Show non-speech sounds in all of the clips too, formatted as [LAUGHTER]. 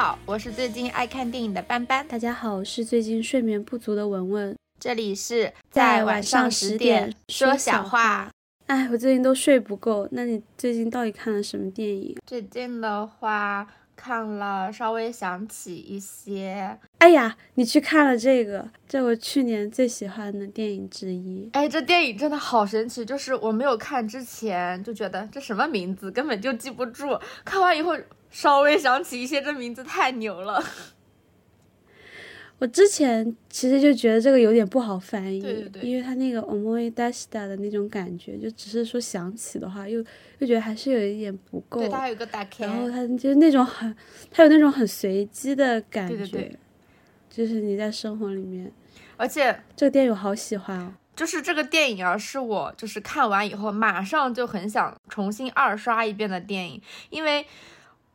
好，我是最近爱看电影的斑斑。大家好，我是最近睡眠不足的文文。这里是在晚上十点说小话。哎，我最近都睡不够。那你最近到底看了什么电影？最近的话看了，稍微想起一些。哎呀，你去看了这个，这我去年最喜欢的电影之一。哎，这电影真的好神奇，就是我没有看之前就觉得这什么名字根本就记不住，看完以后。稍微想起一些，这名字太牛了。[LAUGHS] 我之前其实就觉得这个有点不好翻译，对对对，因为它那个 omoidashita 的那种感觉，就只是说想起的话，又又觉得还是有一点不够。对，它有个打开。然后它就是那种很，它有那种很随机的感觉，对对对，就是你在生活里面。而且这个电影我好喜欢哦，就是这个电影啊，是我就是看完以后马上就很想重新二刷一遍的电影，因为。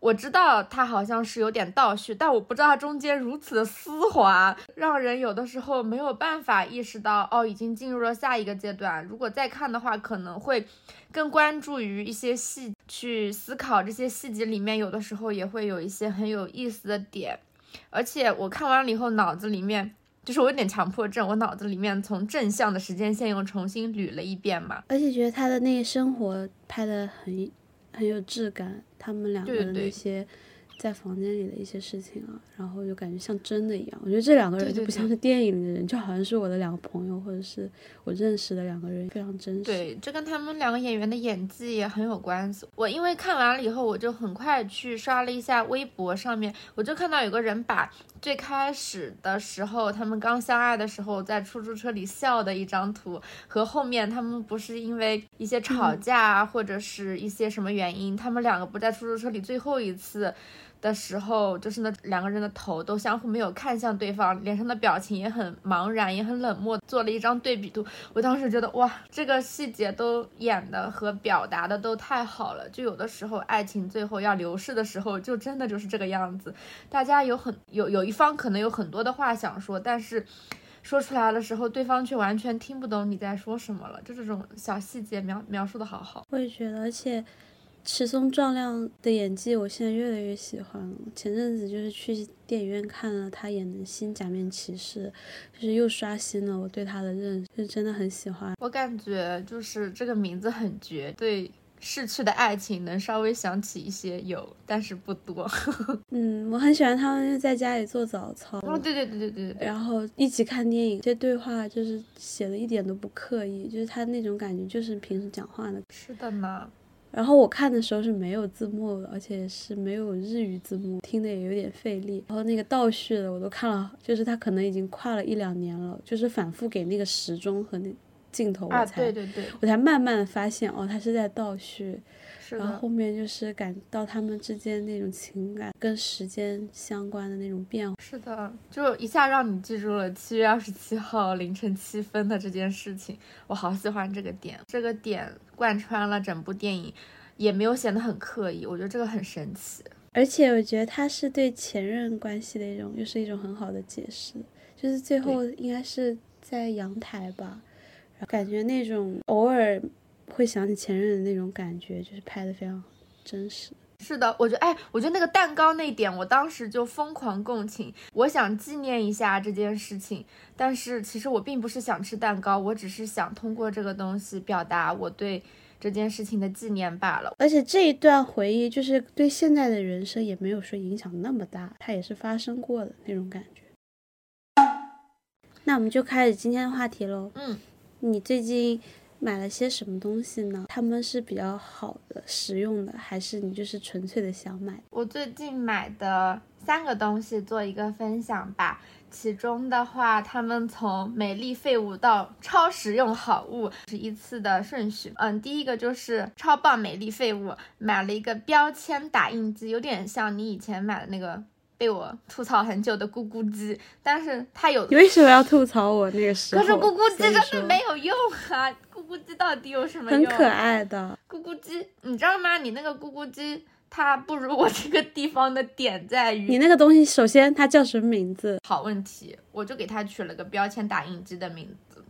我知道它好像是有点倒叙，但我不知道它中间如此的丝滑，让人有的时候没有办法意识到哦，已经进入了下一个阶段。如果再看的话，可能会更关注于一些细，去思考这些细节里面，有的时候也会有一些很有意思的点。而且我看完了以后，脑子里面就是我有点强迫症，我脑子里面从正向的时间线又重新捋了一遍嘛。而且觉得他的那个生活拍的很很有质感。他们两个的那些在房间里的一些事情啊，然后就感觉像真的一样。我觉得这两个人就不像是电影里的人，就好像是我的两个朋友，或者是我认识的两个人，非常真实。对，这跟他们两个演员的演技也很有关系。我因为看完了以后，我就很快去刷了一下微博上面，我就看到有个人把最开始的时候他们刚相爱的时候在出租车里笑的一张图，和后面他们不是因为一些吵架或者是一些什么原因，他们两个不在出租车里最后一次。的时候，就是那两个人的头都相互没有看向对方，脸上的表情也很茫然，也很冷漠，做了一张对比图。我当时觉得，哇，这个细节都演的和表达的都太好了。就有的时候，爱情最后要流逝的时候，就真的就是这个样子。大家有很有有一方可能有很多的话想说，但是说出来的时候，对方却完全听不懂你在说什么了。就这种小细节描描述的好好。我也觉得，而且。池松壮亮的演技，我现在越来越喜欢了。前阵子就是去电影院看了他演的新《假面骑士》，就是又刷新了我对他的认识，就真的很喜欢。我感觉就是这个名字很绝，对逝去的爱情能稍微想起一些，有，但是不多。[LAUGHS] 嗯，我很喜欢他们就在家里做早操。哦，对对对对对对。然后一起看电影，这对话就是写的一点都不刻意，就是他那种感觉，就是平时讲话的。是的呢。然后我看的时候是没有字幕的，而且是没有日语字幕，听的也有点费力。然后那个倒叙的我都看了，就是他可能已经跨了一两年了，就是反复给那个时钟和那镜头，我才对对对，我才慢慢的发现哦，他是在倒叙。然后后面就是感到他们之间那种情感跟时间相关的那种变化。是的，就一下让你记住了七月二十七号凌晨七分的这件事情。我好喜欢这个点，这个点贯穿了整部电影，也没有显得很刻意。我觉得这个很神奇。而且我觉得他是对前任关系的一种，又是一种很好的解释。就是最后应该是在阳台吧，感觉那种偶尔。会想起前任的那种感觉，就是拍的非常真实。是的，我觉得，哎，我觉得那个蛋糕那点，我当时就疯狂共情。我想纪念一下这件事情，但是其实我并不是想吃蛋糕，我只是想通过这个东西表达我对这件事情的纪念罢了。而且这一段回忆，就是对现在的人生也没有说影响那么大，它也是发生过的那种感觉。那我们就开始今天的话题喽。嗯，你最近？买了些什么东西呢？他们是比较好的、实用的，还是你就是纯粹的想买？我最近买的三个东西做一个分享吧。其中的话，他们从美丽废物到超实用好物是依次的顺序。嗯，第一个就是超棒美丽废物，买了一个标签打印机，有点像你以前买的那个。被我吐槽很久的咕咕鸡，但是它有你为什么要吐槽我那个时候？可是咕咕鸡真的没有用啊！咕咕鸡到底有什么用？很可爱的咕咕鸡，你知道吗？你那个咕咕鸡，它不如我这个地方的点在于，你那个东西首先它叫什么名字？好问题，我就给它取了个标签打印机的名字。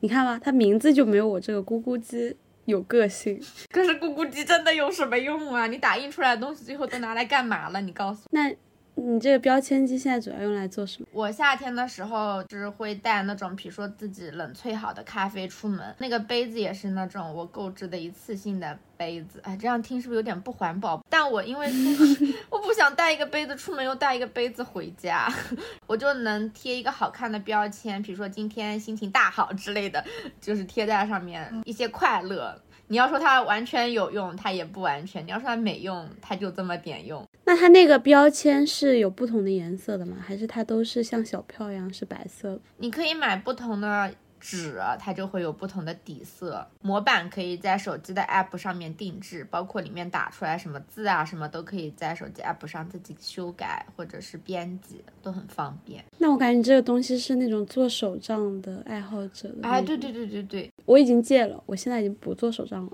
你看吧，它名字就没有我这个咕咕鸡有个性。可是咕咕鸡真的有什么用啊？你打印出来的东西最后都拿来干嘛了？你告诉我。那。你这个标签机现在主要用来做什么？我夏天的时候是会带那种，比如说自己冷萃好的咖啡出门，那个杯子也是那种我购置的一次性的杯子。哎，这样听是不是有点不环保？但我因为 [LAUGHS] 我不想带一个杯子出门，又带一个杯子回家，[LAUGHS] 我就能贴一个好看的标签，比如说今天心情大好之类的，就是贴在上面一些快乐。你要说它完全有用，它也不完全；你要说它没用，它就这么点用。那它那个标签是有不同的颜色的吗？还是它都是像小票一样是白色？你可以买不同的。纸它就会有不同的底色，模板可以在手机的 app 上面定制，包括里面打出来什么字啊什么都可以在手机 app 上自己修改或者是编辑，都很方便。那我感觉你这个东西是那种做手账的爱好者的。哎，对对对对对，我已经戒了，我现在已经不做手账了。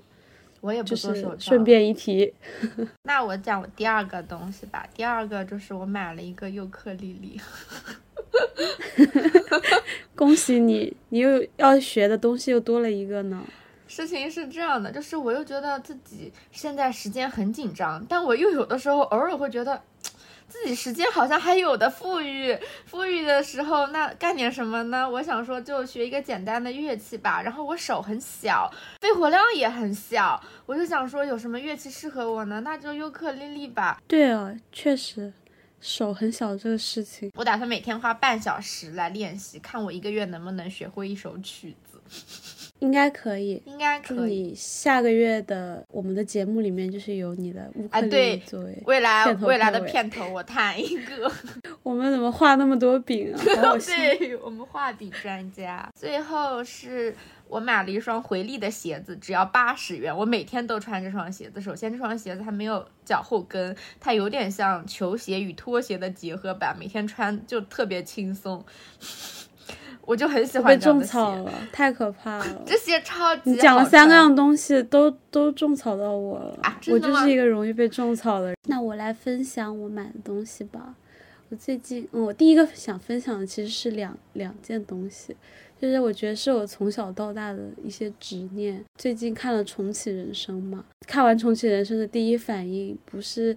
我也不做手账。顺便一提，[LAUGHS] 那我讲我第二个东西吧。第二个就是我买了一个尤克里里。[LAUGHS] [LAUGHS] 恭喜你，你又要学的东西又多了一个呢。事情是这样的，就是我又觉得自己现在时间很紧张，但我又有的时候偶尔会觉得 [TSK] 自己时间好像还有的富裕。富裕的时候，那干点什么呢？我想说，就学一个简单的乐器吧。然后我手很小，肺活量也很小，我就想说，有什么乐器适合我呢？那就尤克里里吧。对哦，确实。手很小这个事情，我打算每天花半小时来练习，看我一个月能不能学会一首曲子。[LAUGHS] 应该可以，应该可以。你下个月的我们的节目里面就是有你的乌克丽丽作为未来未来的片头，我弹一个。[LAUGHS] 我们怎么画那么多饼啊？对我们画饼专家。最后是。我买了一双回力的鞋子，只要八十元。我每天都穿这双鞋子。首先，这双鞋子它没有脚后跟，它有点像球鞋与拖鞋的结合版，每天穿就特别轻松。我就很喜欢被种草了，太可怕了！这鞋超级……你讲了三个样东西，都都种草到我了。我就是一个容易被种草的人。那我来分享我买的东西吧。我最近，嗯，我第一个想分享的其实是两两件东西。就是我觉得是我从小到大的一些执念。最近看了《重启人生》嘛，看完《重启人生》的第一反应不是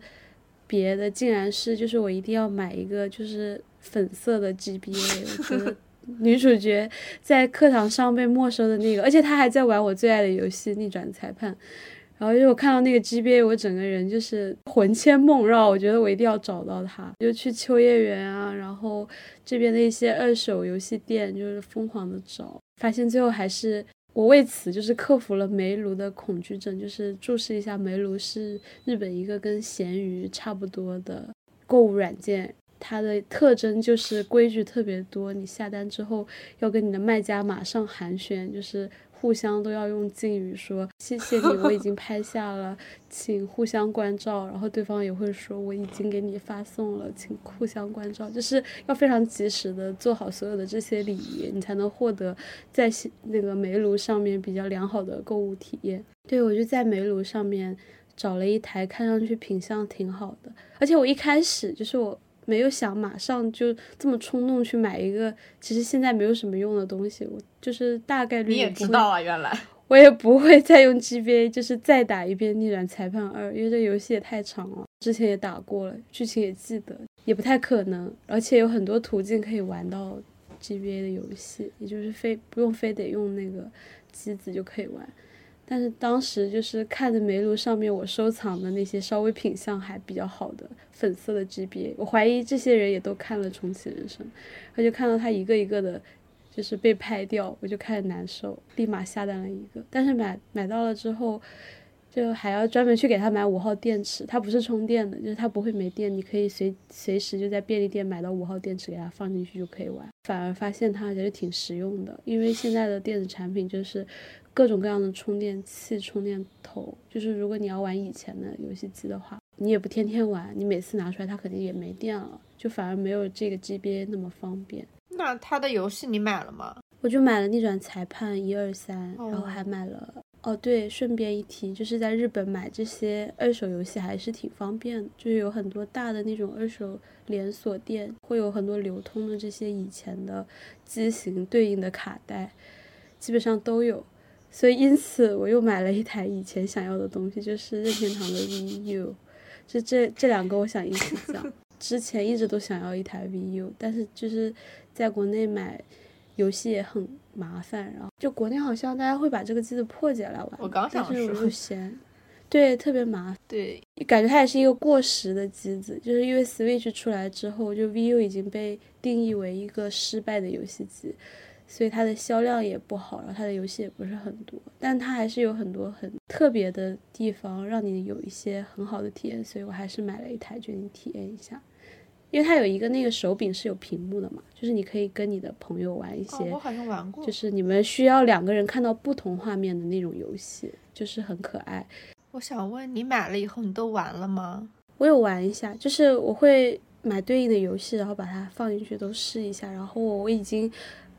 别的，竟然是就是我一定要买一个就是粉色的 GBA。我觉得 [LAUGHS] 女主角在课堂上被没收的那个，而且她还在玩我最爱的游戏《逆转裁判》。然后就我看到那个 GBA，我整个人就是魂牵梦绕。我觉得我一定要找到它，就去秋叶原啊，然后这边的一些二手游戏店，就是疯狂的找，发现最后还是我为此就是克服了煤炉的恐惧症。就是注视一下，煤炉是日本一个跟闲鱼差不多的购物软件，它的特征就是规矩特别多，你下单之后要跟你的卖家马上寒暄，就是。互相都要用敬语说谢谢你，我已经拍下了，请互相关照。然后对方也会说我已经给你发送了，请互相关照。就是要非常及时的做好所有的这些礼仪，你才能获得在那个煤炉上面比较良好的购物体验。对我就在煤炉上面找了一台看上去品相挺好的，而且我一开始就是我。没有想马上就这么冲动去买一个，其实现在没有什么用的东西。我就是大概率你也知道啊，原来我也不会再用 GBA，就是再打一遍《逆转裁判二》，因为这游戏也太长了，之前也打过了，剧情也记得，也不太可能。而且有很多途径可以玩到 GBA 的游戏，也就是非不用非得用那个机子就可以玩。但是当时就是看着煤炉上面我收藏的那些稍微品相还比较好的粉色的 GBA，我怀疑这些人也都看了《重启人生》，他就看到他一个一个的，就是被拍掉，我就开始难受，立马下单了一个。但是买买到了之后，就还要专门去给他买五号电池，它不是充电的，就是它不会没电，你可以随随时就在便利店买到五号电池给它放进去就可以玩。反而发现它其实挺实用的，因为现在的电子产品就是。各种各样的充电器、充电头，就是如果你要玩以前的游戏机的话，你也不天天玩，你每次拿出来它肯定也没电了，就反而没有这个 GBA 那么方便。那它的游戏你买了吗？我就买了逆转裁判一二三，然后还买了。哦，对，顺便一提，就是在日本买这些二手游戏还是挺方便的，就是有很多大的那种二手连锁店，会有很多流通的这些以前的机型对应的卡带，基本上都有。所以因此我又买了一台以前想要的东西，就是任天堂的 VU。就这这两个我想一起讲。之前一直都想要一台 VU，但是就是在国内买游戏也很麻烦，然后就国内好像大家会把这个机子破解来玩，我刚想说，就嫌，对，特别麻烦，对，感觉它也是一个过时的机子，就是因为 Switch 出来之后，就 VU 已经被定义为一个失败的游戏机。所以它的销量也不好，然后它的游戏也不是很多，但它还是有很多很特别的地方，让你有一些很好的体验。所以我还是买了一台，决定体验一下。因为它有一个那个手柄是有屏幕的嘛，就是你可以跟你的朋友玩一些，我好像玩过，就是你们需要两个人看到不同画面的那种游戏，就是很可爱。我想问你买了以后你都玩了吗？我有玩一下，就是我会买对应的游戏，然后把它放进去都试一下，然后我已经。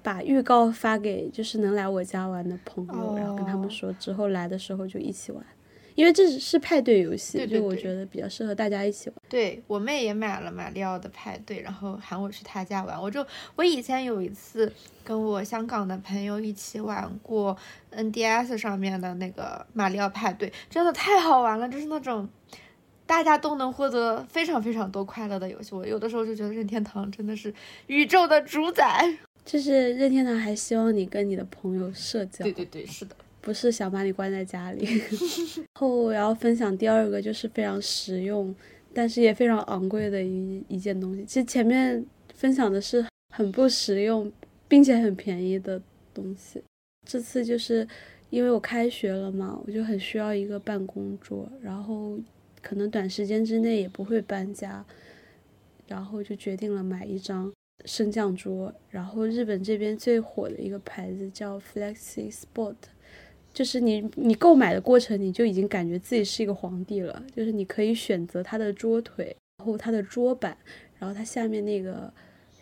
把预告发给就是能来我家玩的朋友，然后跟他们说之后来的时候就一起玩，因为这是派对游戏，就我觉得比较适合大家一起玩。对我妹也买了马里奥的派对，然后喊我去她家玩。我就我以前有一次跟我香港的朋友一起玩过 NDS 上面的那个马里奥派对，真的太好玩了，就是那种大家都能获得非常非常多快乐的游戏。我有的时候就觉得任天堂真的是宇宙的主宰。就是任天堂还希望你跟你的朋友社交，对对对，是的，不是想把你关在家里。[LAUGHS] 然后我要分享第二个，就是非常实用，但是也非常昂贵的一一件东西。其实前面分享的是很不实用，并且很便宜的东西。这次就是因为我开学了嘛，我就很需要一个办公桌，然后可能短时间之内也不会搬家，然后就决定了买一张。升降桌，然后日本这边最火的一个牌子叫 Flexi Sport，就是你你购买的过程，你就已经感觉自己是一个皇帝了。就是你可以选择它的桌腿，然后它的桌板，然后它下面那个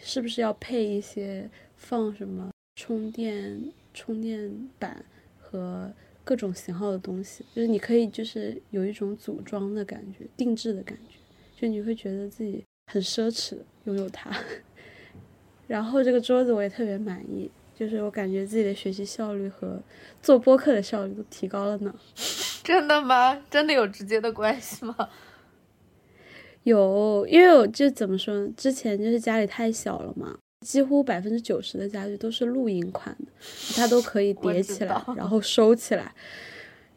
是不是要配一些放什么充电充电板和各种型号的东西，就是你可以就是有一种组装的感觉，定制的感觉，就你会觉得自己很奢侈拥有它。然后这个桌子我也特别满意，就是我感觉自己的学习效率和做播客的效率都提高了呢。[LAUGHS] 真的吗？真的有直接的关系吗？[LAUGHS] 有，因为我就怎么说呢？之前就是家里太小了嘛，几乎百分之九十的家具都是露营款的，它都可以 [LAUGHS] 叠起来，然后收起来。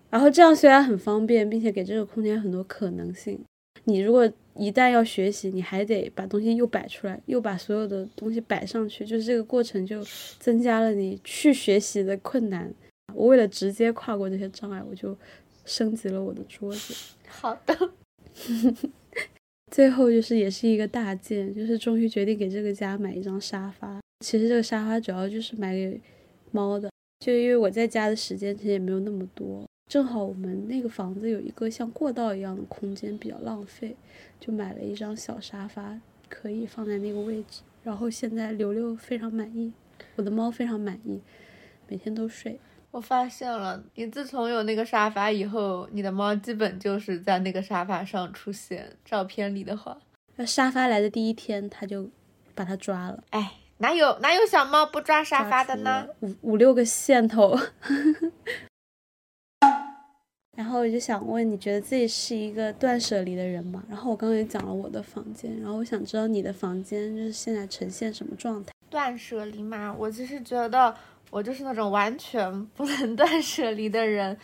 然后这样虽然很方便，并且给这个空间很多可能性。你如果一旦要学习，你还得把东西又摆出来，又把所有的东西摆上去，就是这个过程就增加了你去学习的困难。我为了直接跨过这些障碍，我就升级了我的桌子。好的，[LAUGHS] 最后就是也是一个大件，就是终于决定给这个家买一张沙发。其实这个沙发主要就是买给猫的，就因为我在家的时间其实也没有那么多。正好我们那个房子有一个像过道一样的空间，比较浪费，就买了一张小沙发，可以放在那个位置。然后现在刘刘非常满意，我的猫非常满意，每天都睡。我发现了，你自从有那个沙发以后，你的猫基本就是在那个沙发上出现。照片里的话，那沙发来的第一天，它就把它抓了。哎，哪有哪有小猫不抓沙发的呢？五五六个线头。[LAUGHS] 然后我就想问，你觉得自己是一个断舍离的人吗？然后我刚刚也讲了我的房间，然后我想知道你的房间就是现在呈现什么状态？断舍离嘛，我其实觉得我就是那种完全不能 [LAUGHS] 断舍离的人。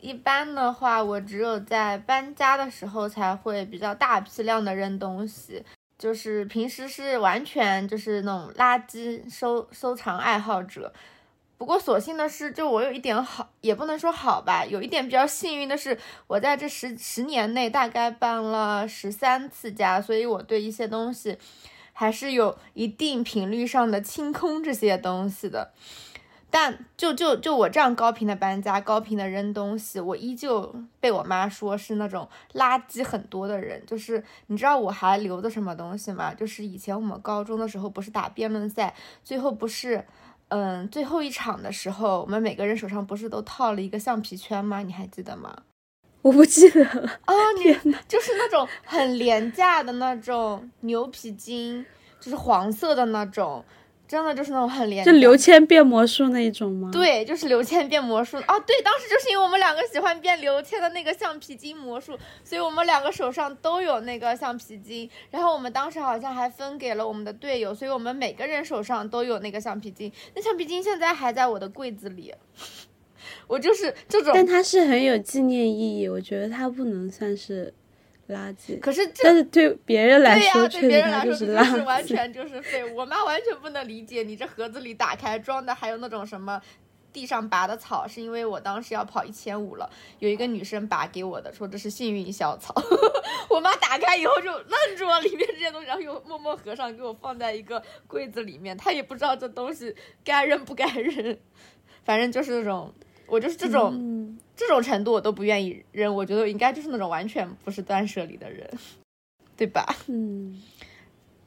一般的话，我只有在搬家的时候才会比较大批量的扔东西，就是平时是完全就是那种垃圾收收藏爱好者。不过，所幸的是，就我有一点好，也不能说好吧，有一点比较幸运的是，我在这十十年内大概搬了十三次家，所以我对一些东西还是有一定频率上的清空这些东西的。但就就就我这样高频的搬家，高频的扔东西，我依旧被我妈说是那种垃圾很多的人。就是你知道我还留的什么东西吗？就是以前我们高中的时候不是打辩论赛，最后不是。嗯，最后一场的时候，我们每个人手上不是都套了一个橡皮圈吗？你还记得吗？我不记得了啊！[LAUGHS] 天呐，就是那种很廉价的那种牛皮筋，就是黄色的那种，真的就是那种很廉，就刘谦变魔术那一种吗？对，就是刘谦变魔术啊！对，当时就是因为我们两个喜欢变刘谦的那个橡皮筋魔术，所以我们两个手上都有那个橡皮筋。然后我们当时好像还分给了我们的队友，所以我们每个人手上都有那个橡皮筋。那橡皮筋现在还在我的柜子里。我就是这种，但它是很有纪念意义，我觉得它不能算是。垃圾，可是但是对别人来说，对呀，对别人来说就是完全就是废物。我妈完全不能理解，你这盒子里打开装的还有那种什么地上拔的草，是因为我当时要跑一千五了，有一个女生拔给我的，说这是幸运小草。[LAUGHS] 我妈打开以后就愣住了，里面这些东西，然后又默默合上，给我放在一个柜子里面。她也不知道这东西该扔不该扔，反正就是那种。我就是这种这种程度，我都不愿意扔。我觉得我应该就是那种完全不是断舍离的人，对吧？[LAUGHS] 嗯。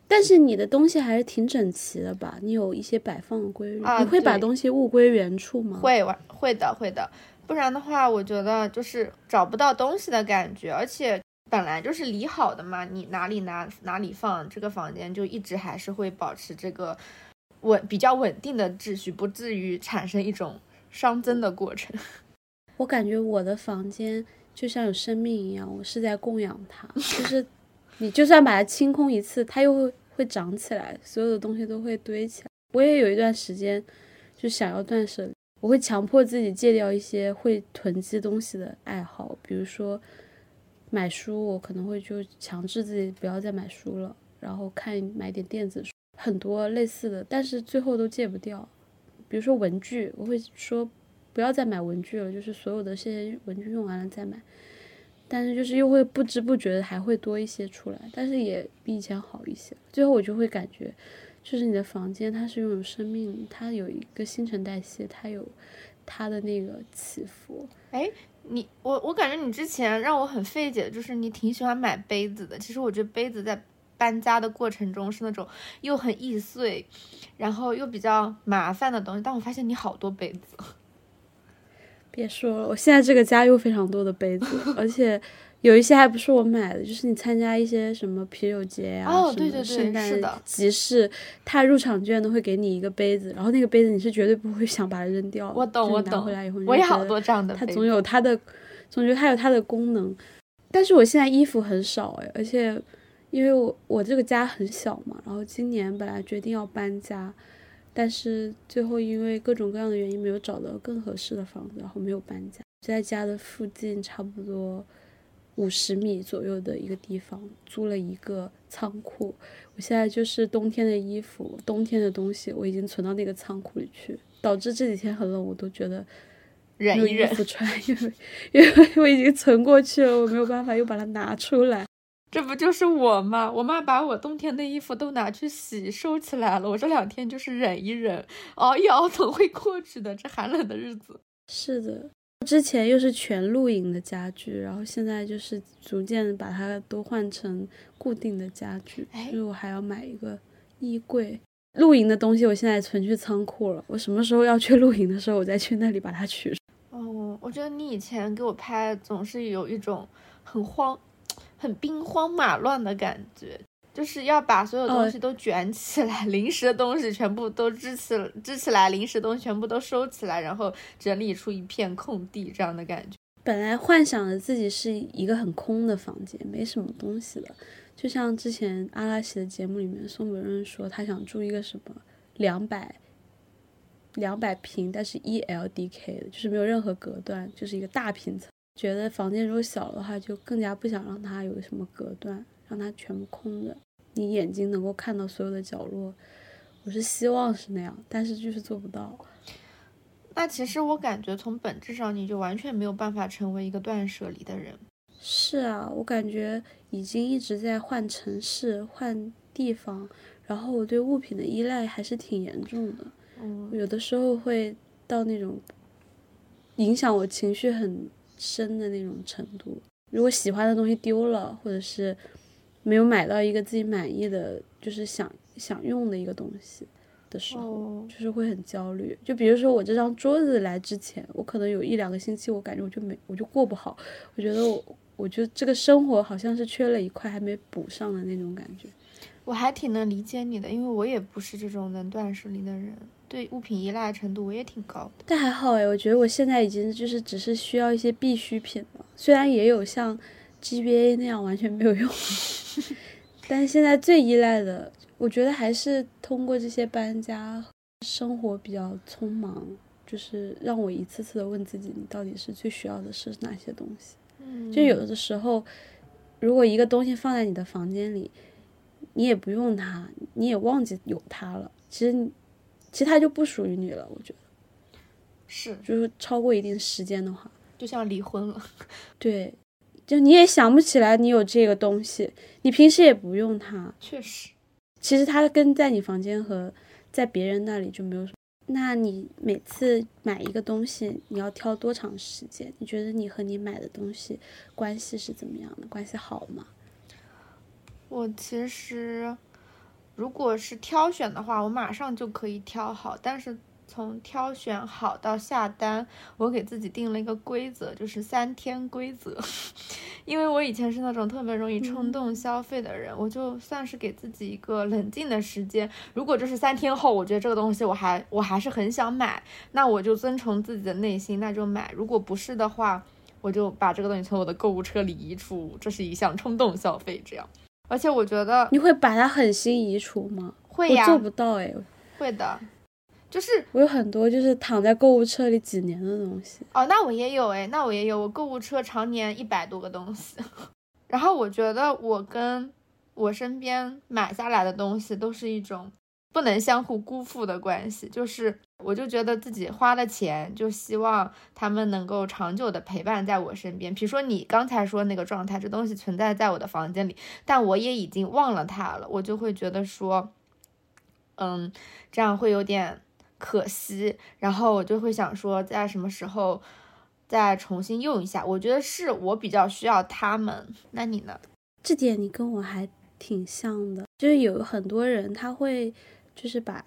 但是你的东西还是挺整齐的吧？你有一些摆放的规律。你会把东西物归原处吗？会，会的，会的。不然的话，我觉得就是找不到东西的感觉。而且本来就是理好的嘛，你哪里拿哪里放，这个房间就一直还是会保持这个稳比较稳定的秩序，不至于产生一种。熵增的过程，[LAUGHS] 我感觉我的房间就像有生命一样，我是在供养它。就是你就算把它清空一次，它又会会长起来，所有的东西都会堆起来。我也有一段时间就想要断舍离，我会强迫自己戒掉一些会囤积东西的爱好，比如说买书，我可能会就强制自己不要再买书了，然后看买点电子书，很多类似的，但是最后都戒不掉。比如说文具，我会说不要再买文具了，就是所有的这些文具用完了再买。但是就是又会不知不觉的还会多一些出来，但是也比以前好一些。最后我就会感觉，就是你的房间它是拥有生命，它有一个新陈代谢，它有它的那个起伏。哎，你我我感觉你之前让我很费解，就是你挺喜欢买杯子的。其实我觉得杯子在。搬家的过程中是那种又很易碎，然后又比较麻烦的东西。但我发现你好多杯子，[LAUGHS] 别说了，我现在这个家又非常多的杯子，而且有一些还不是我买的，就是你参加一些什么啤酒节呀，哦对对对，圣诞集市，他入场券都会给你一个杯子，然后那个杯子你是绝对不会想把它扔掉。我懂我懂，回来以后我也好多这样的，它总有它的，总觉得它有它的功能。但是我现在衣服很少哎，而且。因为我我这个家很小嘛，然后今年本来决定要搬家，但是最后因为各种各样的原因没有找到更合适的房子，然后没有搬家，在家的附近差不多五十米左右的一个地方租了一个仓库。我现在就是冬天的衣服、冬天的东西，我已经存到那个仓库里去，导致这几天很冷，我都觉得忍一忍，衣服穿，因为 [LAUGHS] 因为我已经存过去了，我没有办法又把它拿出来。这不就是我吗？我妈把我冬天的衣服都拿去洗收起来了。我这两天就是忍一忍，熬一熬，总会过去的。这寒冷的日子。是的，之前又是全露营的家具，然后现在就是逐渐把它都换成固定的家具。就是我还要买一个衣柜。露营的东西我现在存去仓库了。我什么时候要去露营的时候，我再去那里把它取。哦，我觉得你以前给我拍总是有一种很慌。很兵荒马乱的感觉，就是要把所有东西都卷起来，[LAUGHS] 零食的东西全部都支起支起来，零食东西全部都收起来，然后整理出一片空地，这样的感觉。本来幻想着自己是一个很空的房间，没什么东西的，就像之前阿拉西的节目里面，宋本润说他想住一个什么两百两百平，但是 E L D K 的，就是没有任何隔断，就是一个大平层。觉得房间如果小的话，就更加不想让它有什么隔断，让它全部空着，你眼睛能够看到所有的角落。我是希望是那样，但是就是做不到。那其实我感觉从本质上，你就完全没有办法成为一个断舍离的人。是啊，我感觉已经一直在换城市、换地方，然后我对物品的依赖还是挺严重的。嗯，有的时候会到那种影响我情绪很。深的那种程度，如果喜欢的东西丢了，或者是没有买到一个自己满意的，就是想想用的一个东西的时候，就是会很焦虑。就比如说我这张桌子来之前，我可能有一两个星期，我感觉我就没我就过不好，我觉得我我觉得这个生活好像是缺了一块还没补上的那种感觉。我还挺能理解你的，因为我也不是这种能断舍离的人，对物品依赖程度我也挺高的。但还好哎，我觉得我现在已经就是只是需要一些必需品了，虽然也有像 GBA 那样完全没有用，[LAUGHS] 但是现在最依赖的，我觉得还是通过这些搬家，生活比较匆忙，就是让我一次次的问自己，你到底是最需要的是哪些东西？嗯，就有的时候，如果一个东西放在你的房间里。你也不用它，你也忘记有它了。其实，其他就不属于你了。我觉得是，就是超过一定时间的话，就像离婚了。[LAUGHS] 对，就你也想不起来你有这个东西，你平时也不用它。确实，其实它跟在你房间和在别人那里就没有什么。那你每次买一个东西，你要挑多长时间？你觉得你和你买的东西关系是怎么样的？关系好吗？我其实，如果是挑选的话，我马上就可以挑好。但是从挑选好到下单，我给自己定了一个规则，就是三天规则。[LAUGHS] 因为我以前是那种特别容易冲动消费的人，我就算是给自己一个冷静的时间。如果这是三天后，我觉得这个东西我还我还是很想买，那我就遵从自己的内心，那就买。如果不是的话，我就把这个东西从我的购物车里移出。这是一项冲动消费，这样。而且我觉得你会把它狠心移除吗？会呀，我做不到哎。会的，就是我有很多就是躺在购物车里几年的东西。哦，那我也有哎，那我也有，我购物车常年一百多个东西。[LAUGHS] 然后我觉得我跟我身边买下来的东西都是一种。不能相互辜负的关系，就是我就觉得自己花了钱，就希望他们能够长久的陪伴在我身边。比如说你刚才说那个状态，这东西存在在我的房间里，但我也已经忘了它了，我就会觉得说，嗯，这样会有点可惜。然后我就会想说，在什么时候再重新用一下。我觉得是我比较需要他们。那你呢？这点你跟我还挺像的，就是有很多人他会。就是把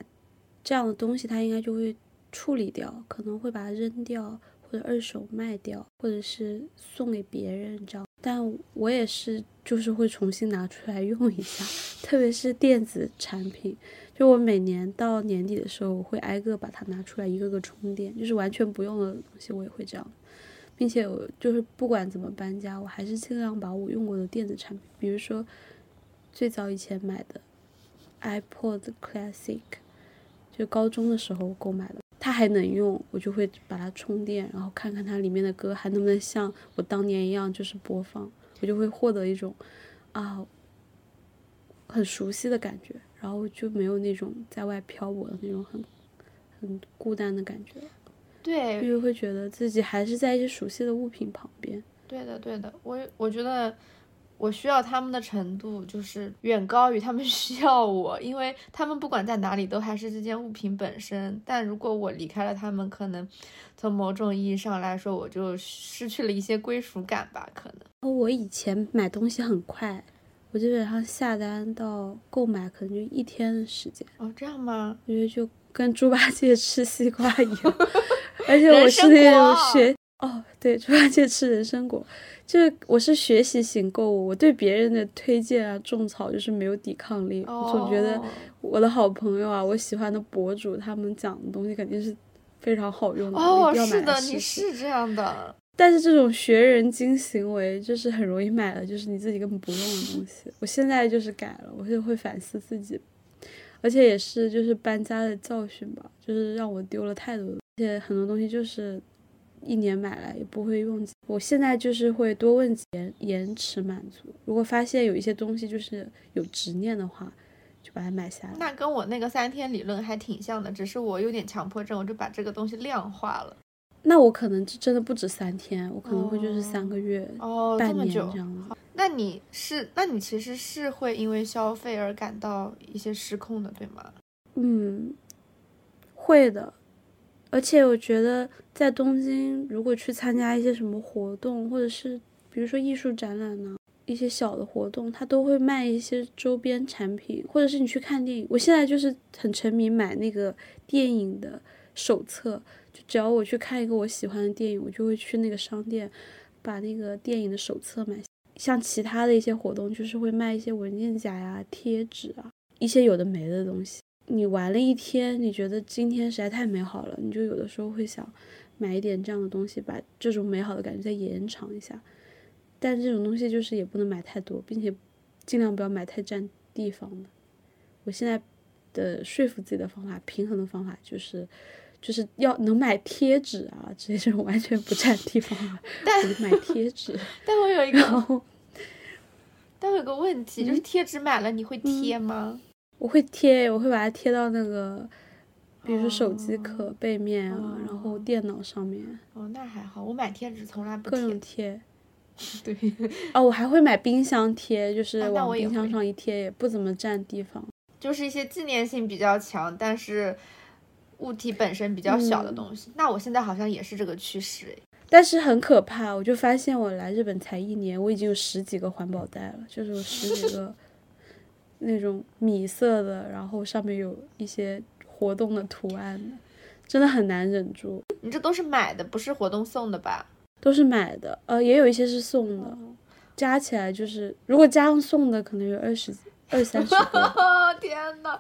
这样的东西，他应该就会处理掉，可能会把它扔掉，或者二手卖掉，或者是送给别人你知道。但我也是，就是会重新拿出来用一下，特别是电子产品。就我每年到年底的时候，我会挨个把它拿出来，一个个充电。就是完全不用的东西，我也会这样，并且我就是不管怎么搬家，我还是尽量把我用过的电子产品，比如说最早以前买的。iPod Classic，就高中的时候购买的，它还能用，我就会把它充电，然后看看它里面的歌还能不能像我当年一样就是播放，我就会获得一种啊很熟悉的感觉，然后就没有那种在外漂泊的那种很很孤单的感觉对，因为会觉得自己还是在一些熟悉的物品旁边。对的，对的，我我觉得。我需要他们的程度就是远高于他们 [LAUGHS] 需要我，因为他们不管在哪里都还是这件物品本身。但如果我离开了他们，可能从某种意义上来说，我就失去了一些归属感吧。可能我以前买东西很快，我基本上下单到购买可能就一天的时间。哦，这样吗？我觉得就跟猪八戒吃西瓜一样，[LAUGHS] 而且我是那种学哦，对，猪八戒吃人参果。就是我是学习型购物，我对别人的推荐啊、种草就是没有抵抗力。我总觉得我的好朋友啊，我喜欢的博主他们讲的东西肯定是非常好用的，哦，是的，你是这样的。但是这种学人精行为就是很容易买了，就是你自己根本不用的东西。我现在就是改了，我就会反思自己，而且也是就是搬家的教训吧，就是让我丢了太多，而且很多东西就是。一年买来也不会用，我现在就是会多问延延迟满足。如果发现有一些东西就是有执念的话，就把它买下来。那跟我那个三天理论还挺像的，只是我有点强迫症，我就把这个东西量化了。那我可能真的不止三天，我可能会就是三个月、哦，半年这样子。那你是，那你其实是会因为消费而感到一些失控的，对吗？嗯，会的。而且我觉得在东京，如果去参加一些什么活动，或者是比如说艺术展览呢，一些小的活动，他都会卖一些周边产品，或者是你去看电影。我现在就是很沉迷买那个电影的手册，就只要我去看一个我喜欢的电影，我就会去那个商店把那个电影的手册买。像其他的一些活动，就是会卖一些文件夹呀、贴纸啊，一些有的没的东西。你玩了一天，你觉得今天实在太美好了，你就有的时候会想买一点这样的东西，把这种美好的感觉再延长一下。但这种东西就是也不能买太多，并且尽量不要买太占地方的。我现在的说服自己的方法，平衡的方法就是，就是要能买贴纸啊，这些这种完全不占地方的，[LAUGHS] 买贴纸。[LAUGHS] 但我有一个，但我有个问题，就是贴纸买了你会贴吗？我会贴，我会把它贴到那个，比如说手机壳背面啊，然后电脑上面。哦，那还好，我买贴纸从来不各种贴。[LAUGHS] 对。哦，我还会买冰箱贴，就是往冰箱上一贴，也不怎么占地方。就是一些纪念性比较强，但是物体本身比较小的东西。那我现在好像也是这个趋势但是很可怕，我就发现我来日本才一年，我已经有十几个环保袋了，就是有十几个。那种米色的，然后上面有一些活动的图案的，真的很难忍住。你这都是买的，不是活动送的吧？都是买的，呃，也有一些是送的，加起来就是，如果加上送的，可能有二十二三十 [LAUGHS] 个。天呐，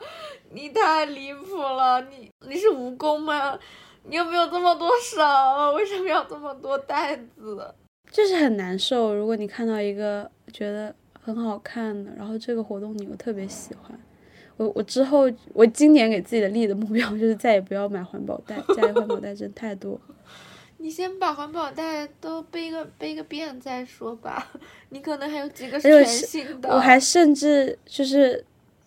你太离谱了！你你是蜈蚣吗？你有没有这么多手？为什么要这么多袋子？就是很难受。如果你看到一个觉得。很好看的，然后这个活动你又特别喜欢，我我之后我今年给自己的立的目标就是再也不要买环保袋，家里环保袋真太多。[LAUGHS] 你先把环保袋都背个背个遍再说吧，你可能还有几个是全新的。我还甚至就是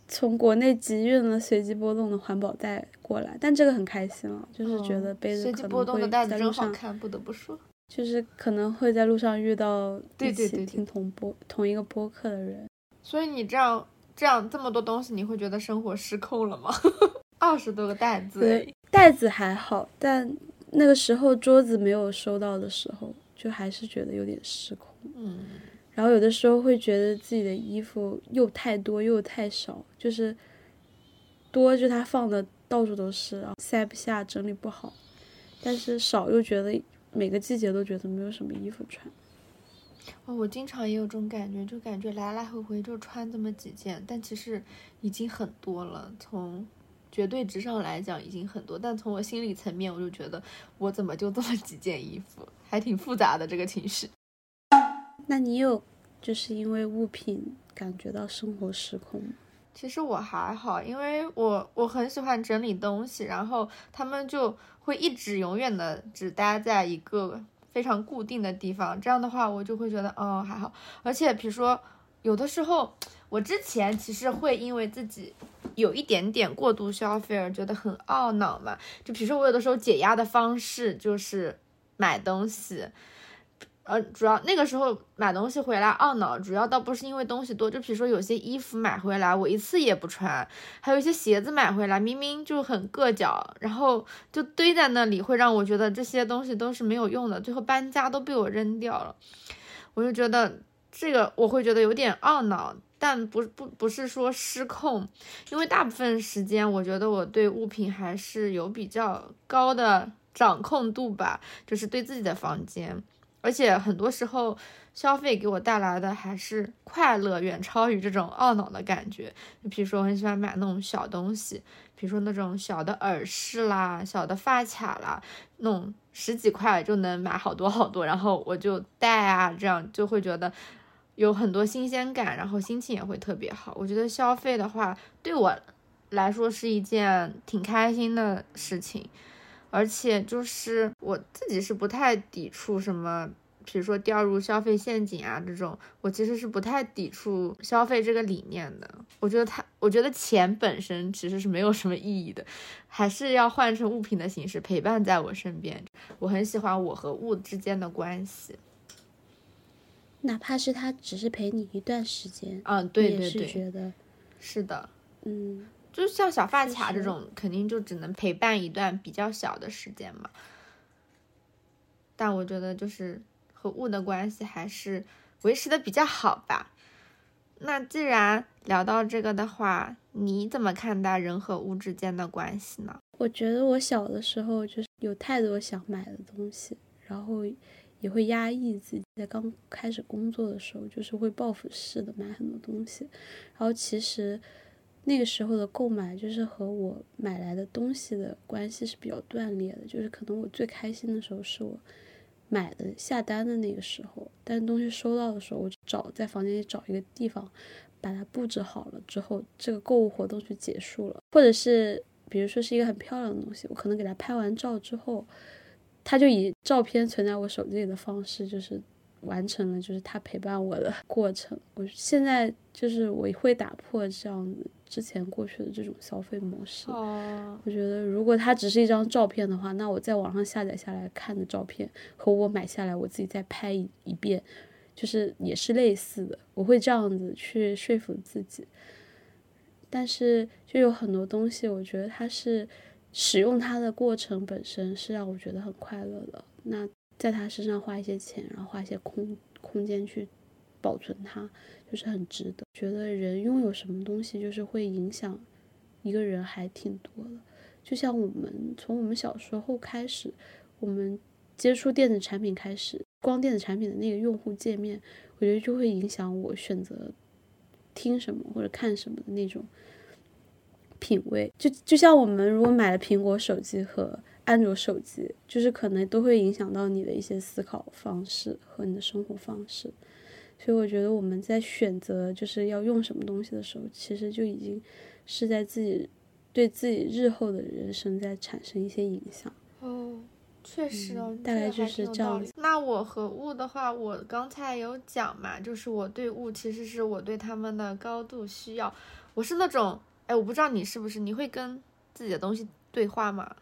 从国内集运了随机波动的环保袋过来，但这个很开心了，就是觉得背着可能会在路上看，不得不说。就是可能会在路上遇到一起听同播同一个播客的人，所以你这样这样这么多东西，你会觉得生活失控了吗？[LAUGHS] 二十多个袋子，对，袋子还好，但那个时候桌子没有收到的时候，就还是觉得有点失控。嗯，然后有的时候会觉得自己的衣服又太多又太少，就是多就它放的到处都是，然后塞不下，整理不好，但是少又觉得。每个季节都觉得没有什么衣服穿，哦，我经常也有这种感觉，就感觉来来回回就穿这么几件，但其实已经很多了。从绝对值上来讲已经很多，但从我心理层面，我就觉得我怎么就这么几件衣服，还挺复杂的这个情绪。那你有就是因为物品感觉到生活失控吗？其实我还好，因为我我很喜欢整理东西，然后他们就会一直永远的只待在一个非常固定的地方。这样的话，我就会觉得，哦，还好。而且，比如说，有的时候，我之前其实会因为自己有一点点过度消费而觉得很懊恼嘛。就比如说，我有的时候解压的方式就是买东西。呃，主要那个时候买东西回来懊恼，主要倒不是因为东西多，就比如说有些衣服买回来我一次也不穿，还有一些鞋子买回来明明就很硌脚，然后就堆在那里，会让我觉得这些东西都是没有用的，最后搬家都被我扔掉了，我就觉得这个我会觉得有点懊恼，但不不不是说失控，因为大部分时间我觉得我对物品还是有比较高的掌控度吧，就是对自己的房间。而且很多时候，消费给我带来的还是快乐，远超于这种懊恼的感觉。就比如说，我很喜欢买那种小东西，比如说那种小的耳饰啦、小的发卡啦，那种十几块就能买好多好多，然后我就戴啊，这样就会觉得有很多新鲜感，然后心情也会特别好。我觉得消费的话，对我来说是一件挺开心的事情。而且就是我自己是不太抵触什么，比如说掉入消费陷阱啊这种，我其实是不太抵触消费这个理念的。我觉得它，我觉得钱本身其实是没有什么意义的，还是要换成物品的形式陪伴在我身边。我很喜欢我和物之间的关系，哪怕是它只是陪你一段时间。嗯，对对对，觉得是的，嗯。就像小发卡这种，肯定就只能陪伴一段比较小的时间嘛。但我觉得就是和物的关系还是维持的比较好吧。那既然聊到这个的话，你怎么看待人和物之间的关系呢？我觉得我小的时候就是有太多想买的东西，然后也会压抑自己。在刚开始工作的时候，就是会报复式的买很多东西，然后其实那个时候的购买就是和我买来的东西的关系是比较断裂的。就是可能我最开心的时候是我买的下单的那个时候，但是东西收到的时候，我找在房间里找一个地方把它布置好了之后，这个购物活动就结束了，或者是。比如说是一个很漂亮的东西，我可能给它拍完照之后，它就以照片存在我手机里的方式，就是完成了，就是他陪伴我的过程。我现在就是我会打破这样子之前过去的这种消费模式。哦，我觉得如果它只是一张照片的话，那我在网上下载下来看的照片和我买下来我自己再拍一一遍，就是也是类似的。我会这样子去说服自己。但是就有很多东西，我觉得它是使用它的过程本身是让我觉得很快乐的。那在他身上花一些钱，然后花一些空空间去保存它，就是很值得。觉得人拥有什么东西，就是会影响一个人还挺多的。就像我们从我们小时候开始，我们接触电子产品开始，光电子产品的那个用户界面，我觉得就会影响我选择。听什么或者看什么的那种品味，就就像我们如果买了苹果手机和安卓手机，就是可能都会影响到你的一些思考方式和你的生活方式。所以我觉得我们在选择就是要用什么东西的时候，其实就已经是在自己对自己日后的人生在产生一些影响。哦。确实哦，大概就是这样。那我和物的话，我刚才有讲嘛，就是我对物其实是我对他们的高度需要。我是那种，哎，我不知道你是不是，你会跟自己的东西对话吗？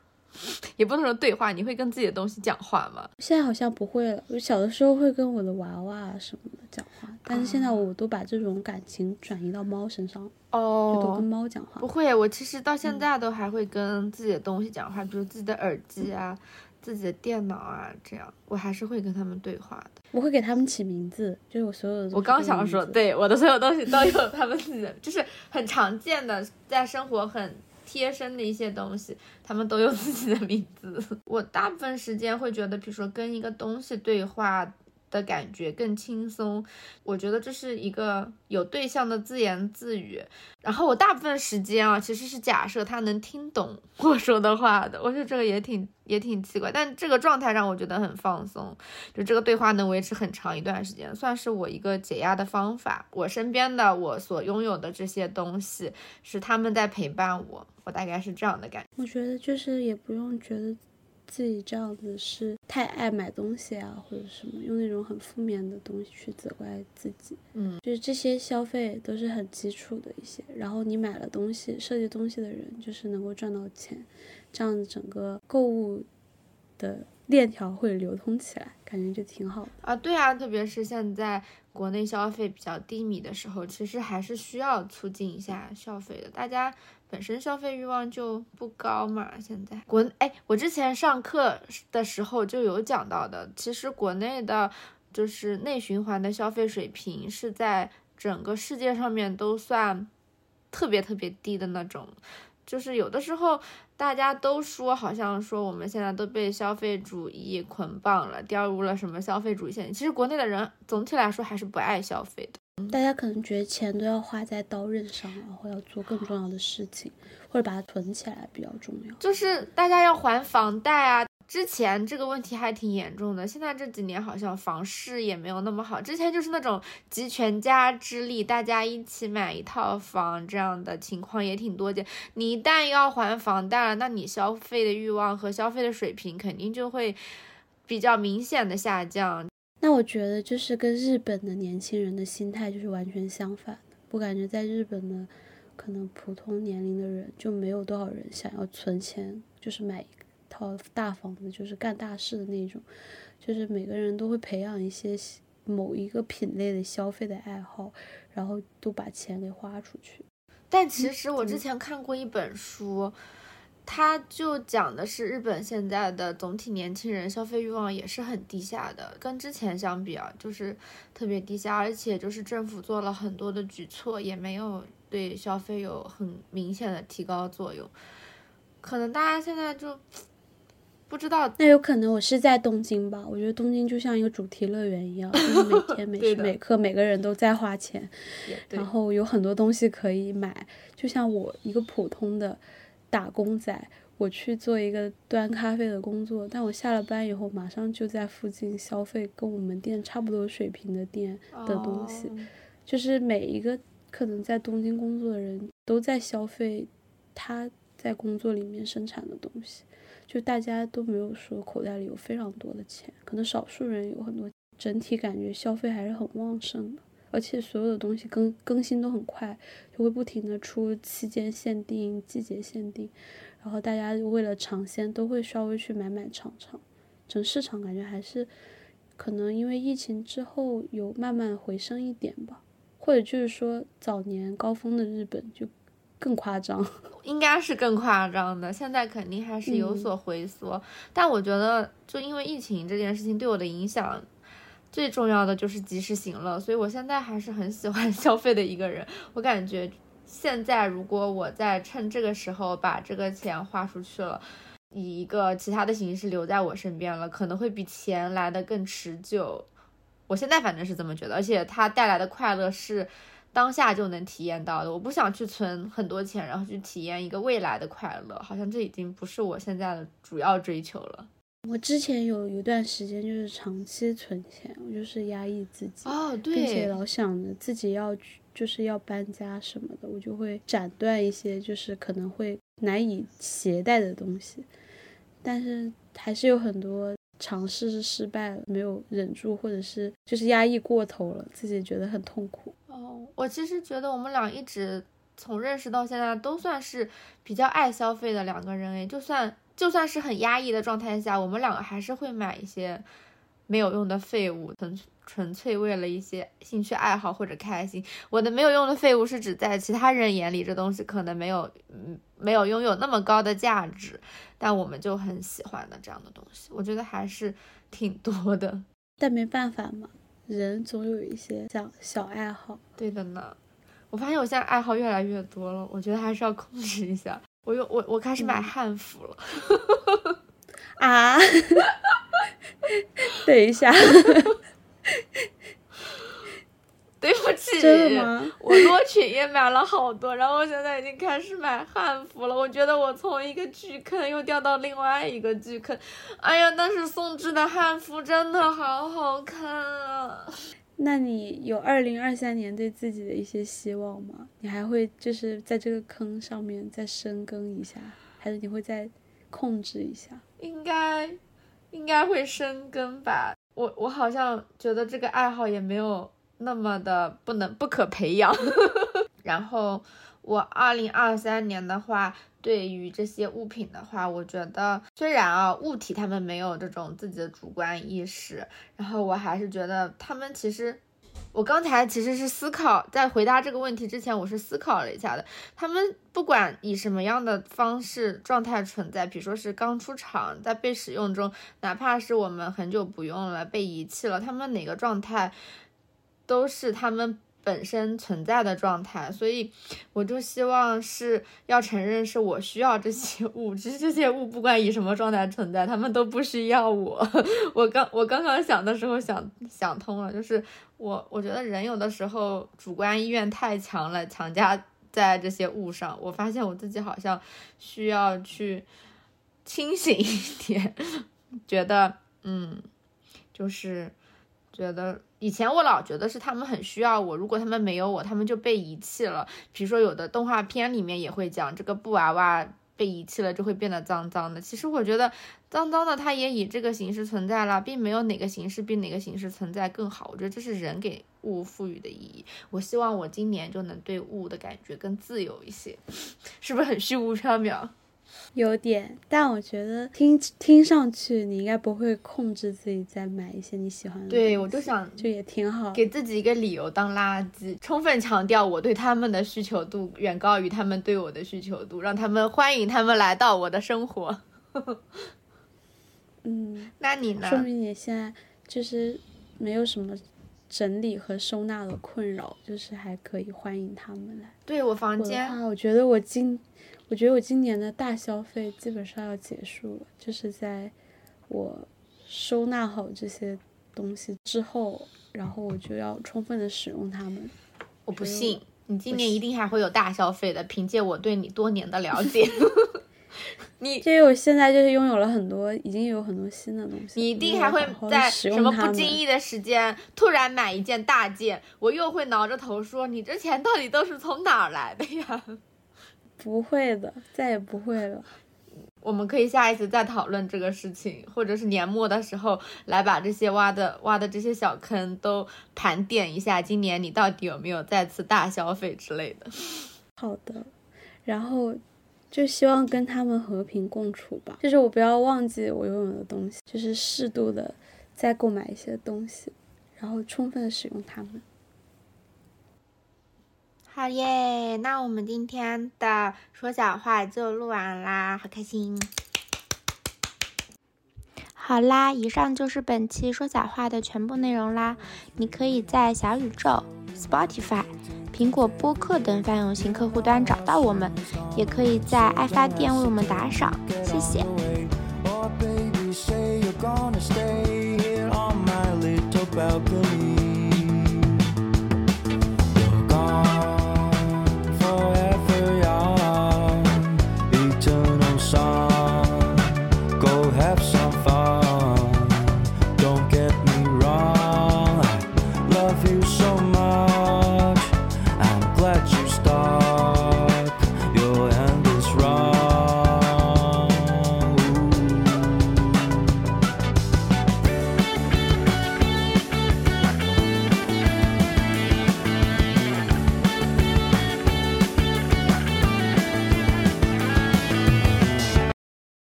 也不能说对话，你会跟自己的东西讲话吗？现在好像不会了。我小的时候会跟我的娃娃什么的讲话，但是现在我都把这种感情转移到猫身上，哦，就都跟猫讲话。不会，我其实到现在都还会跟自己的东西讲话，比如自己的耳机啊。自己的电脑啊，这样我还是会跟他们对话的。我会给他们起名字，就是我所有的。我刚想说，对我的所有东西都有他们自己的，就是很常见的，在生活很贴身的一些东西，他们都有自己的名字。[LAUGHS] 我大部分时间会觉得，比如说跟一个东西对话。的感觉更轻松，我觉得这是一个有对象的自言自语。然后我大部分时间啊，其实是假设他能听懂 [LAUGHS] 我说的话的。我觉得这个也挺也挺奇怪，但这个状态让我觉得很放松，就这个对话能维持很长一段时间，算是我一个解压的方法。我身边的我所拥有的这些东西，是他们在陪伴我，我大概是这样的感觉。我觉得就是也不用觉得。自己这样子是太爱买东西啊，或者什么，用那种很负面的东西去责怪自己。嗯，就是这些消费都是很基础的一些，然后你买了东西，设计东西的人就是能够赚到钱，这样子整个购物的链条会流通起来，感觉就挺好的啊。对啊，特别是现在国内消费比较低迷的时候，其实还是需要促进一下消费的，大家。本身消费欲望就不高嘛，现在。国哎，我之前上课的时候就有讲到的，其实国内的，就是内循环的消费水平是在整个世界上面都算特别特别低的那种，就是有的时候大家都说，好像说我们现在都被消费主义捆绑了，掉入了什么消费主义陷阱，其实国内的人总体来说还是不爱消费的。大家可能觉得钱都要花在刀刃上，然后要做更重要的事情，或者把它存起来比较重要。就是大家要还房贷啊，之前这个问题还挺严重的，现在这几年好像房市也没有那么好。之前就是那种集全家之力，大家一起买一套房这样的情况也挺多见。你一旦要还房贷了，那你消费的欲望和消费的水平肯定就会比较明显的下降。那我觉得就是跟日本的年轻人的心态就是完全相反的。我感觉在日本呢，可能普通年龄的人就没有多少人想要存钱，就是买一套大房子，就是干大事的那种。就是每个人都会培养一些某一个品类的消费的爱好，然后都把钱给花出去。但其实我之前看过一本书。他就讲的是日本现在的总体年轻人消费欲望也是很低下的，跟之前相比啊，就是特别低下，而且就是政府做了很多的举措，也没有对消费有很明显的提高作用。可能大家现在就不知道。那有可能我是在东京吧？我觉得东京就像一个主题乐园一样，就是每天 [LAUGHS] 每时每刻每个人都在花钱，然后有很多东西可以买。就像我一个普通的打工仔。我去做一个端咖啡的工作，但我下了班以后，马上就在附近消费跟我们店差不多水平的店的东西，就是每一个可能在东京工作的人都在消费他在工作里面生产的东西，就大家都没有说口袋里有非常多的钱，可能少数人有很多，整体感觉消费还是很旺盛的，而且所有的东西更更新都很快，就会不停的出期间限定、季节限定。然后大家为了尝鲜，都会稍微去买买尝尝，整市场感觉还是可能因为疫情之后有慢慢回升一点吧，或者就是说早年高峰的日本就更夸张，[LAUGHS] 应该是更夸张的，现在肯定还是有所回缩。但我觉得就因为疫情这件事情对我的影响，最重要的就是及时行乐，所以我现在还是很喜欢 [LAUGHS] 消费的一个人，我感觉。现在如果我在趁这个时候把这个钱花出去了，以一个其他的形式留在我身边了，可能会比钱来的更持久。我现在反正是这么觉得，而且它带来的快乐是当下就能体验到的。我不想去存很多钱，然后去体验一个未来的快乐，好像这已经不是我现在的主要追求了。我之前有一段时间就是长期存钱，我就是压抑自己，哦，对，并且老想着自己要去。就是要搬家什么的，我就会斩断一些就是可能会难以携带的东西，但是还是有很多尝试是失败了，没有忍住，或者是就是压抑过头了，自己觉得很痛苦。哦，我其实觉得我们俩一直从认识到现在都算是比较爱消费的两个人诶，就算就算是很压抑的状态下，我们两个还是会买一些没有用的废物。纯纯粹为了一些兴趣爱好或者开心，我的没有用的废物是指在其他人眼里这东西可能没有，嗯，没有拥有那么高的价值，但我们就很喜欢的这样的东西，我觉得还是挺多的。但没办法嘛，人总有一些小小爱好。对的呢，我发现我现在爱好越来越多了，我觉得还是要控制一下。我又我我开始买汉服了。[LAUGHS] 啊？[LAUGHS] 等一下。[LAUGHS] 对不起，真的吗？我洛裙也买了好多，然后我现在已经开始买汉服了。我觉得我从一个巨坑又掉到另外一个巨坑。哎呀，但是宋制的汉服真的好好看啊！那你有二零二三年对自己的一些希望吗？你还会就是在这个坑上面再深耕一下，还是你会再控制一下？应该，应该会深耕吧。我我好像觉得这个爱好也没有那么的不能不可培养。[LAUGHS] 然后我二零二三年的话，对于这些物品的话，我觉得虽然啊物体他们没有这种自己的主观意识，然后我还是觉得他们其实。我刚才其实是思考，在回答这个问题之前，我是思考了一下的。他们不管以什么样的方式状态存在，比如说是刚出厂，在被使用中，哪怕是我们很久不用了，被遗弃了，他们哪个状态都是他们。本身存在的状态，所以我就希望是要承认是我需要这些物，其实这些物不管以什么状态存在，他们都不需要我。[LAUGHS] 我刚我刚刚想的时候想想通了，就是我我觉得人有的时候主观意愿太强了，强加在这些物上，我发现我自己好像需要去清醒一点，觉得嗯，就是觉得。以前我老觉得是他们很需要我，如果他们没有我，他们就被遗弃了。比如说有的动画片里面也会讲，这个布娃娃被遗弃了就会变得脏脏的。其实我觉得脏脏的它也以这个形式存在了，并没有哪个形式比哪个形式存在更好。我觉得这是人给物赋予的意义。我希望我今年就能对物的感觉更自由一些，[LAUGHS] 是不是很虚无缥缈？有点，但我觉得听听上去你应该不会控制自己再买一些你喜欢的。对，我就想就也挺好，给自己一个理由当垃圾，充分强调我对他们的需求度远高于他们对我的需求度，让他们欢迎他们来到我的生活。[LAUGHS] 嗯，那你呢？说明你现在就是没有什么整理和收纳的困扰，就是还可以欢迎他们来。对我房间，我觉得我今，我觉得我今年的大消费基本上要结束了，就是在我收纳好这些东西之后，然后我就要充分的使用它们。我不信，你今年一定还会有大消费的，凭借我对你多年的了解。[LAUGHS] 你就我现在就是拥有了很多，已经有很多新的东西。你一定还会在什么不经意的时间突然买一件大件，我又会挠着头说：“你这钱到底都是从哪儿来的呀？”不会的，再也不会了。我们可以下一次再讨论这个事情，或者是年末的时候来把这些挖的挖的这些小坑都盘点一下。今年你到底有没有再次大消费之类的？好的，然后。就希望跟他们和平共处吧，就是我不要忘记我拥有的东西，就是适度的再购买一些东西，然后充分的使用它们。好耶，那我们今天的说小话就录完啦，好开心。好啦，以上就是本期说假话的全部内容啦，你可以在小宇宙、Spotify。苹果播客等泛用型客户端找到我们，也可以在爱发电为我们打赏，谢谢。balcony